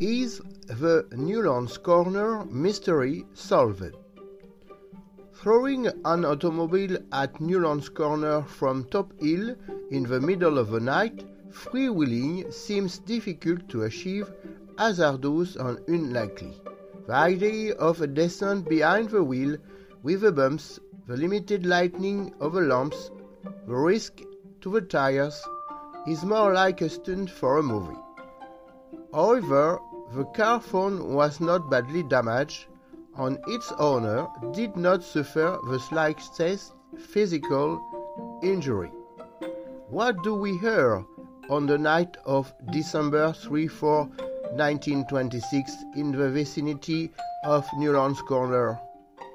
is the Newlands Corner mystery solved. Throwing an automobile at Newlands Corner from Top Hill in the middle of the night, freewheeling seems difficult to achieve, hazardous and unlikely. The idea of a descent behind the wheel with the bumps, the limited lighting of the lamps, the risk to the tires, is more like a stunt for a movie. However, the car phone was not badly damaged, and its owner did not suffer the slightest physical injury. What do we hear on the night of December 3 4 1926 in the vicinity of Newlands Corner?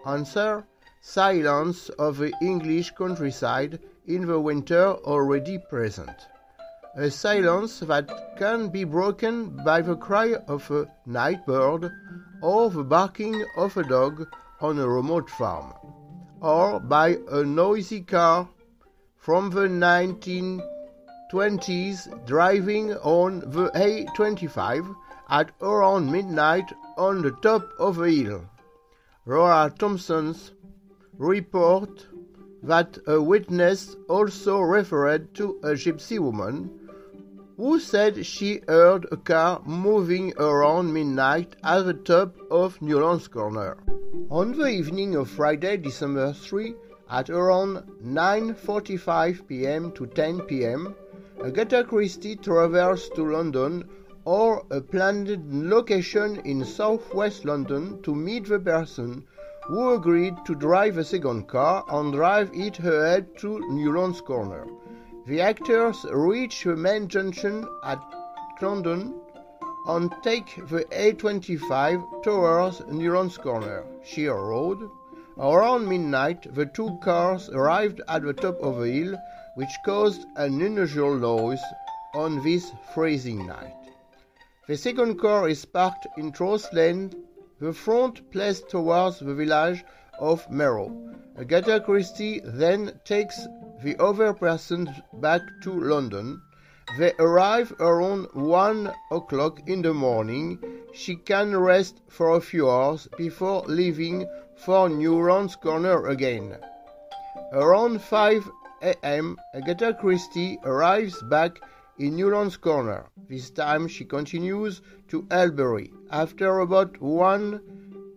Answer Silence of the English countryside in the winter already present. A silence that can be broken by the cry of a night bird or the barking of a dog on a remote farm, or by a noisy car from the 1920s driving on the A25 at around midnight on the top of a hill. Laura Thompson's report that a witness also referred to a gypsy woman who said she heard a car moving around midnight at the top of Newlands Corner. On the evening of Friday, December 3, at around 9.45 pm to 10 pm, Agatha Christie travels to London or a planned location in southwest London to meet the person who agreed to drive a second car and drive it ahead to Newlands Corner. The actors reach the main junction at London and take the A25 towards Newlands Corner, Shere Road. Around midnight, the two cars arrived at the top of the hill, which caused an unusual noise on this freezing night. The second car is parked in Trodds Lane, the front placed towards the village of Merrow. Agatha Christie then takes the other persons back to London. They arrive around one o'clock in the morning. She can rest for a few hours before leaving for Newlands Corner again. Around 5 a.m., Agatha Christie arrives back in Newlands Corner. This time she continues to Albury. After about one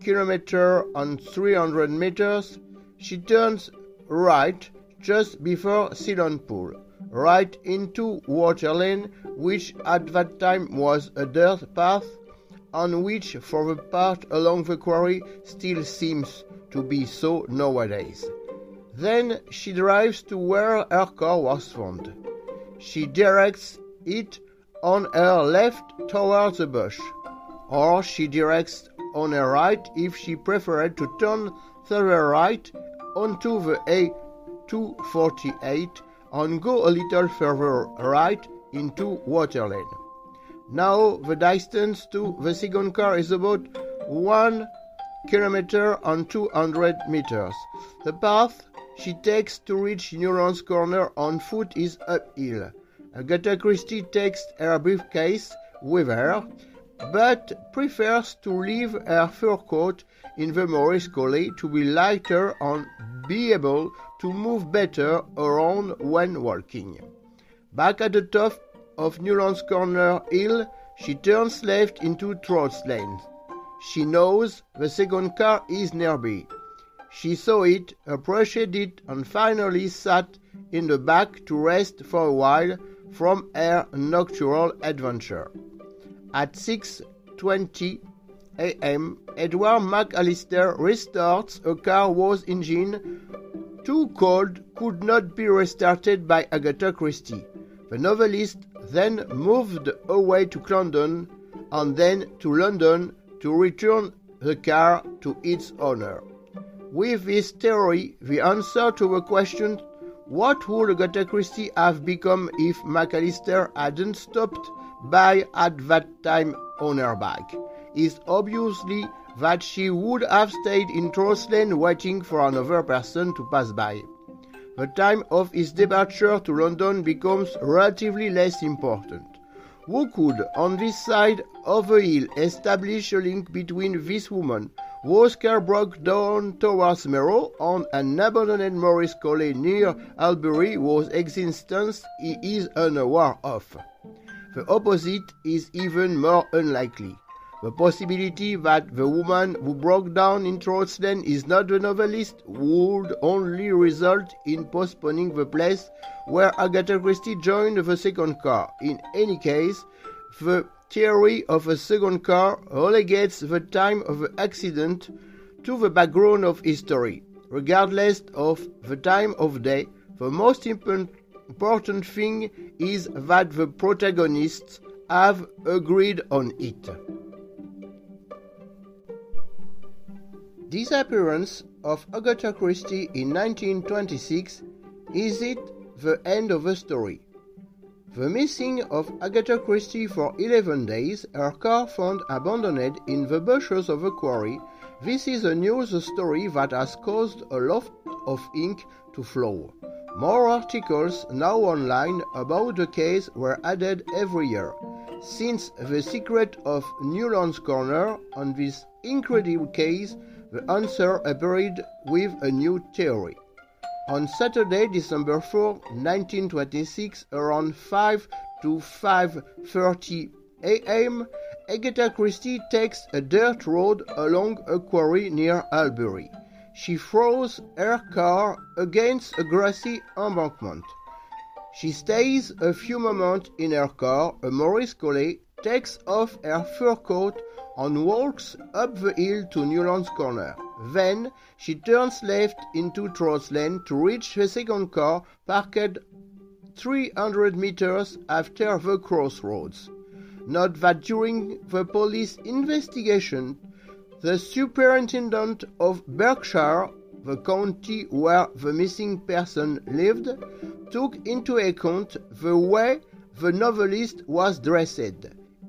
kilometer and 300 meters, she turns right just before Silent Pool, right into Water Lane, which at that time was a dirt path, and which for the part along the quarry still seems to be so nowadays. Then she drives to where her car was found. She directs it on her left towards the bush, or she directs on her right if she preferred to turn to the right onto the A248 and go a little further right into Water Lane. Now the distance to the second car is about 1 kilometer and 200 meters. The path she takes to reach Newlands Corner on foot is uphill. Agatha Christie takes her briefcase with her, but prefers to leave her fur coat in the Morris Cowley to be lighter and be able to move better around when walking. Back at the top of Newlands Corner Hill, she turns left into Trodds Lane. She knows the second car is nearby. She saw it, approached it, and finally sat in the back to rest for a while from her nocturnal adventure. At 6:20 a.m., Edward McAllister restarts a car whose engine, too cold, could not be restarted by Agatha Christie. The novelist then moved away to London and then to London to return the car to its owner. With this theory, the answer to the question what would Agatha Christie have become if McAllister hadn't stopped by at that time on her bike? Is obviously that she would have stayed in Lane waiting for another person to pass by. The time of his departure to London becomes relatively less important. Who could, on this side of the hill, establish a link between this woman, whose car broke down towards Merrow, and an abandoned Morris Cowley near Albury, whose existence he is unaware of? The opposite is even more unlikely. The possibility that the woman who broke down in Trotsden is not the novelist would only result in postponing the place where Agatha Christie joined the second car. In any case, the theory of a second car relegates the time of the accident to the background of history. Regardless of the time of day, the most important thing is that the protagonists have agreed on it. Disappearance of Agatha Christie in 1926 is it the end of the story? The missing of Agatha Christie for 11 days, her car found abandoned in the bushes of a quarry. This is a news story that has caused a lot of ink to flow. More articles now online about the case were added every year. Since the secret of Newlands Corner on this incredible case the answer appeared with a new theory. On Saturday, December 4, 1926, around 5 to 5.30 a.m., Agatha Christie takes a dirt road along a quarry near Albury. She throws her car against a grassy embankment. She stays a few moments in her car. A Morris Cowley takes off her fur coat and walks up the hill to Newlands Corner. Then she turns left into Trodds Lane to reach the second car parked 300 meters after the crossroads. Note that during the police investigation, the superintendent of Berkshire, the county where the missing person lived, took into account the way the novelist was dressed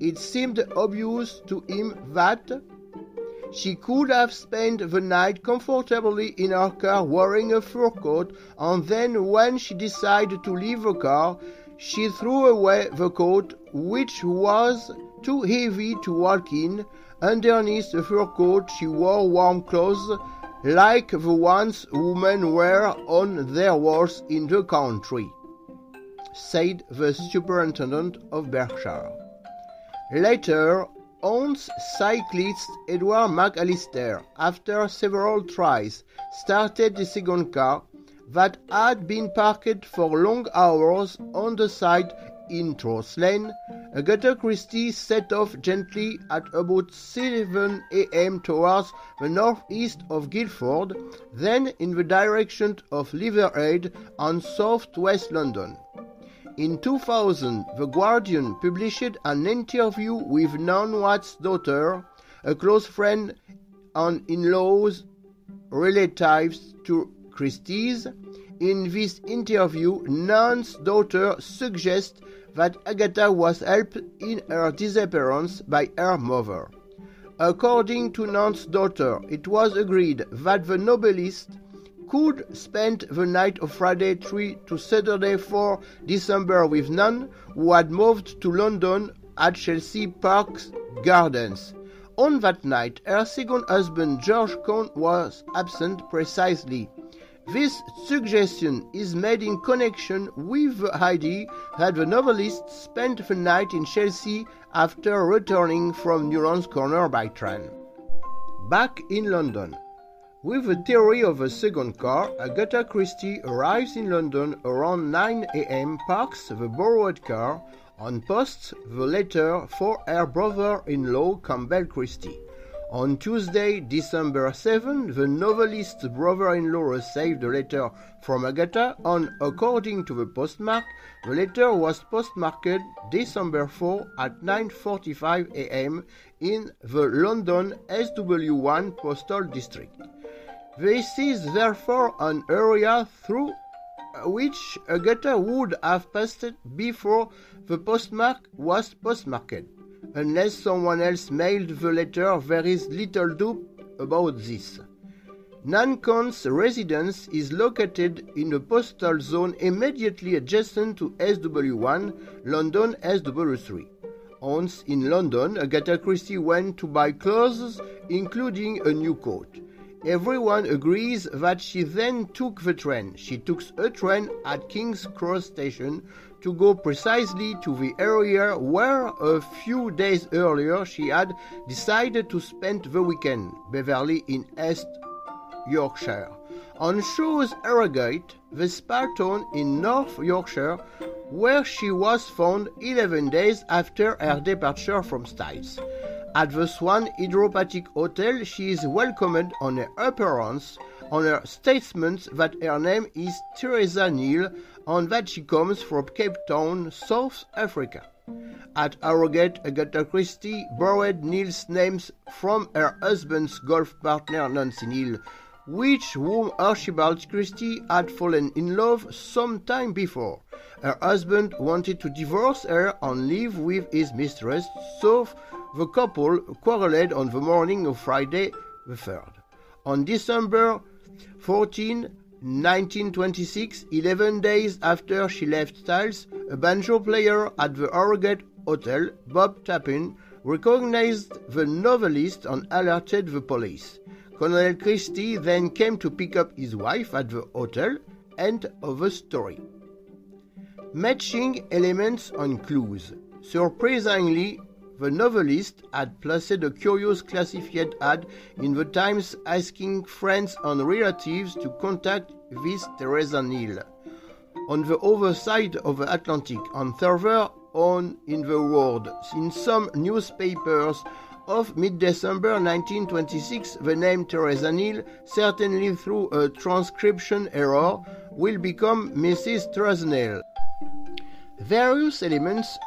it seemed obvious to him that she could have spent the night comfortably in her car wearing a fur coat, and then when she decided to leave the car, she threw away the coat, which was too heavy to walk in. Underneath the fur coat, she wore warm clothes like the ones women wear on their walls in the country, said the superintendent of Berkshire. Later, Hans cyclist Edward McAllister, after several tries, started the second car that had been parked for long hours on the side in Trodds Lane. Agatha Christie set off gently at about 7 a.m. towards the northeast of Guildford, then in the direction of Leatherhead and southwest London. In 2000, The Guardian published an interview with Nan Watt's daughter, a close friend and in-laws relatives to Christie's. In this interview, Nan's daughter suggests that Agatha was helped in her disappearance by her mother. According to Nan's daughter, it was agreed that the novelist could spend the night of Friday 3 to Saturday 4 December with Nan, who had moved to London at Chelsea Parks Gardens. On that night, her second husband George Kon was absent precisely. This suggestion is made in connection with the idea that the novelist spent the night in Chelsea after returning from Newlands Corner by train. Back in London, with the theory of a second car, Agatha Christie arrives in London around 9 a.m., parks the borrowed car, and posts the letter for her brother-in-law Campbell Christie. On Tuesday, December 7, the novelist's brother-in-law received a letter from Agatha, and according to the postmark, the letter was postmarked December 4 at 9.45 a.m. in the London SW1 postal district. This is therefore an area through which Agatha would have passed before the postmark was postmarked. Unless someone else mailed the letter, there is little doubt about this. Nan Kon's residence is located in a postal zone immediately adjacent to SW1, London SW3. Once in London, Agatha Christie went to buy clothes, including a new coat. Everyone agrees that she then took the train. She took a train at King's Cross Station to go precisely to the area where a few days earlier she had decided to spend the weekend, Beverley in East Yorkshire. On Shaw's Harrogate, the Spartan in North Yorkshire, where she was found 11 days after her departure from Styles. At the Swan Hydropathic Hotel, she is welcomed on her appearance on her statement that her name is Teresa Neele and that she comes from Cape Town, South Africa. At Harrogate, Agatha Christie borrowed Neele's names from her husband's golf partner Nancy Neele, which whom Archibald Christie had fallen in love some time before. Her husband wanted to divorce her and live with his mistress, so the couple quarreled on the morning of Friday the 3rd. On December 14, 1926, 11 days after she left Styles, a banjo player at the Harrogate Hotel, Bob Tappin, recognized the novelist and alerted the police. Colonel Christie then came to pick up his wife at the hotel. End of the story. Matching elements and clues. Surprisingly, the novelist had placed a curious classified ad in the Times asking friends and relatives to contact this Teresa Neele. On the other side of the Atlantic and further on in the world, in some newspapers of mid-December 1926, the name Teresa Neele, certainly through a transcription error, will become Mrs. Trusnell. Various elements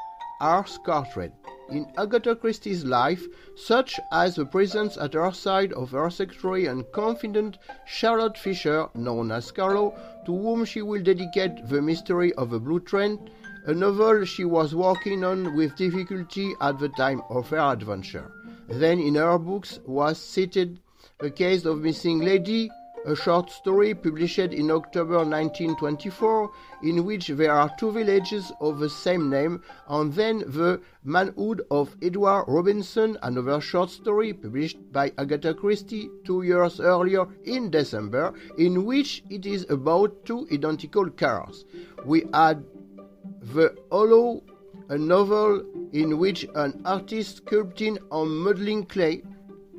are scarred in Agatha Christie's life, such as the presence at her side of her secretary and confidant Charlotte Fisher, known as Carlo, to whom she will dedicate The Mystery of the Blue Train, a novel she was working on with difficulty at the time of her adventure. Then in her books was cited The Case of Missing Lady, a short story published in October 1924, in which there are two villages of the same name, and then The Manhood of Edward Robinson, another short story published by Agatha Christie two years earlier in December, in which it is about two identical cars. We add The Hollow, a novel in which an artist sculpting on modeling clay,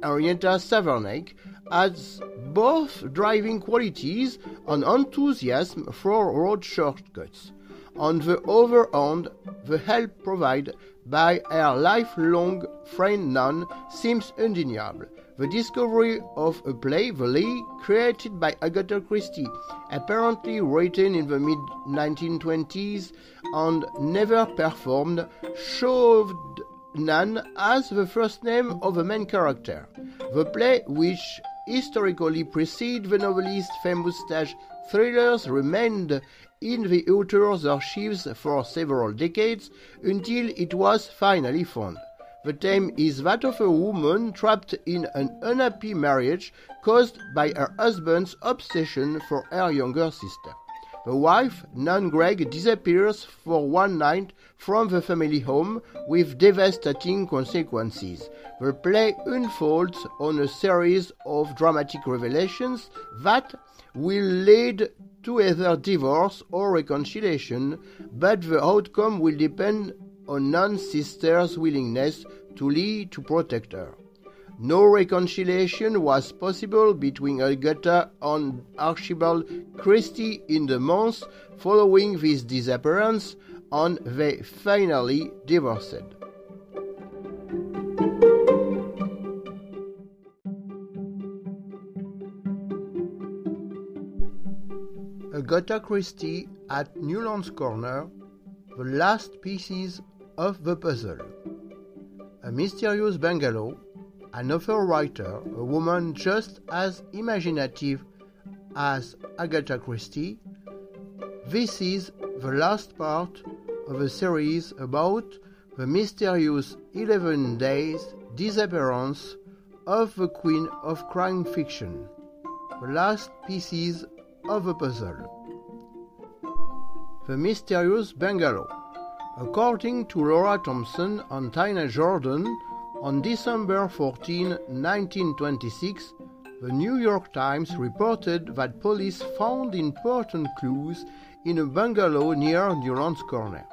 Henrietta Savernake, has both driving qualities and enthusiasm for road shortcuts. On the other hand, the help provided by her lifelong friend Nan seems undeniable. The discovery of a play, The created by Agatha Christie, apparently written in the mid 1920s and never performed, showed Nan as the first name of the main character. The play, which historically precede the novelist's famous stage thrillers remained in the author's archives for several decades until it was finally found. The theme is that of a woman trapped in an unhappy marriage caused by her husband's obsession for her younger sister. The wife, Nan Gregg, disappears for one night from the family home with devastating consequences. The play unfolds on a series of dramatic revelations that will lead to either divorce or reconciliation, but the outcome will depend on Nan's sister's willingness to Lee to protect her. No reconciliation was possible between Agatha and Archibald Christie in the months following his disappearance, and they finally divorced. Agatha Christie at Newlands Corner, the last pieces of the puzzle. A mysterious bungalow another writer, a woman just as imaginative as Agatha Christie, this is the last part of a series about the mysterious 11 days disappearance of the queen of crime fiction, the last pieces of the puzzle. The mysterious bungalow. According to Laura Thompson and Tina Jordan, on December 14, 1926, the New York Times reported that police found important clues in a bungalow near Newlands Corner.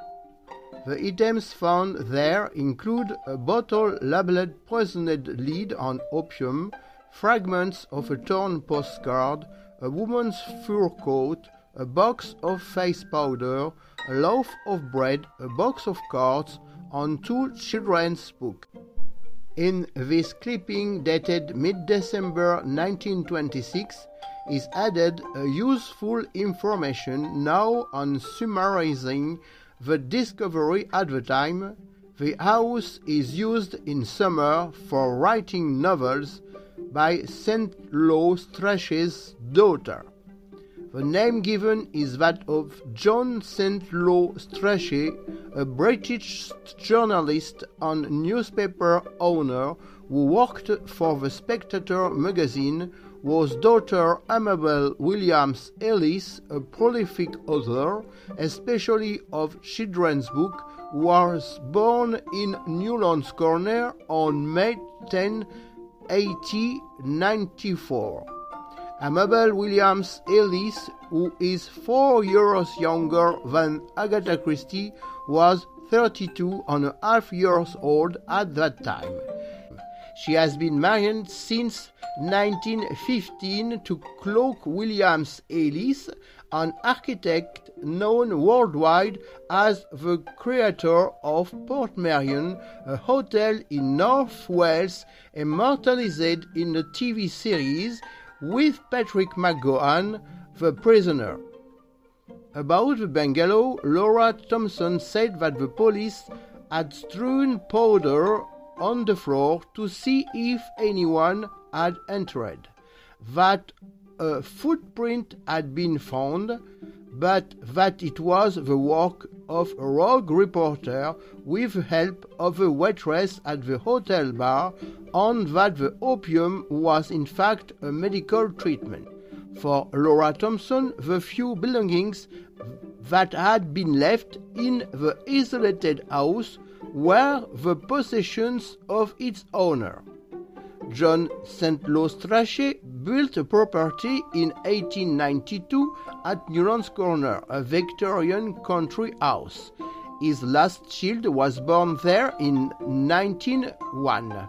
The items found there include a bottle labeled poisoned lead on opium, fragments of a torn postcard, a woman's fur coat, a box of face powder, a loaf of bread, a box of cards, and two children's books. In this clipping dated mid-December 1926 is added a useful information now on summarizing the discovery at the time. The house is used in summer for writing novels by St. Lo Strachey's daughter. The name given is that of John St. Lo Strachey, a British journalist and newspaper owner who worked for the Spectator magazine, whose daughter Amabel Williams Ellis, a prolific author, especially of children's books, was born in Newlands Corner on May 10, 1894. Amabel Williams Ellis, who is four years younger than Agatha Christie, was 32 and a half years old at that time. She has been married since 1915 to Clark Williams Ellis, an architect known worldwide as the creator of Portmeirion, a hotel in North Wales immortalized in the TV series with Patrick McGoohan, the prisoner. About the bungalow, Laura Thompson said that the police had strewn powder on the floor to see if anyone had entered, that a footprint had been found, but that it was the work of a rogue reporter with the help of a waitress at the hotel bar, and that the opium was in fact a medical treatment. For Laura Thompson, the few belongings that had been left in the isolated house were the possessions of its owner. John St. Lo Strachey built a property in 1892 at Newlands Corner, a Victorian country house. His last child was born there in 1901.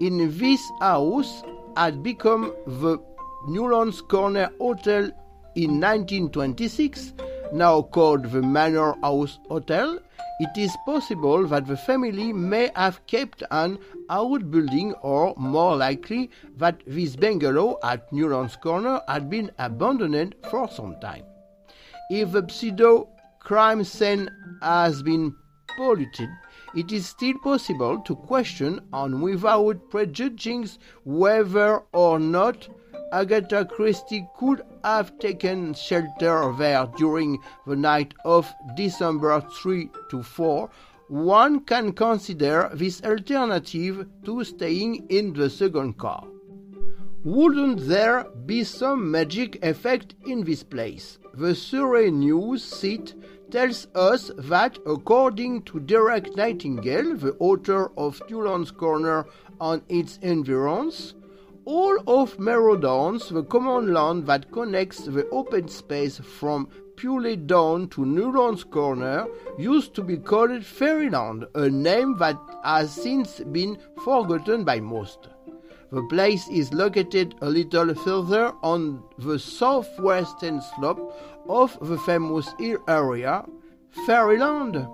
In this house had become the Newlands Corner Hotel in 1926, now called the Manor House Hotel, it is possible that the family may have kept an outbuilding or, more likely, that this bungalow at Newlands Corner had been abandoned for some time. If the pseudo crime scene has been polluted, it is still possible to question, and without prejudging whether or not Agatha Christie could have taken shelter there during the night of December 3 to 4, one can consider this alternative to staying in the second car. Wouldn't there be some magic effect in this place? The Surrey News site tells us that, according to Derek Nightingale, the author of Newlands Corner and its environs, all of Merrow Downs, the common land that connects the open space from Pewley Down to Newlands Corner, used to be called Fairyland, a name that has since been forgotten by most. The place is located a little further on the southwestern slope of the famous hill area, Fairyland.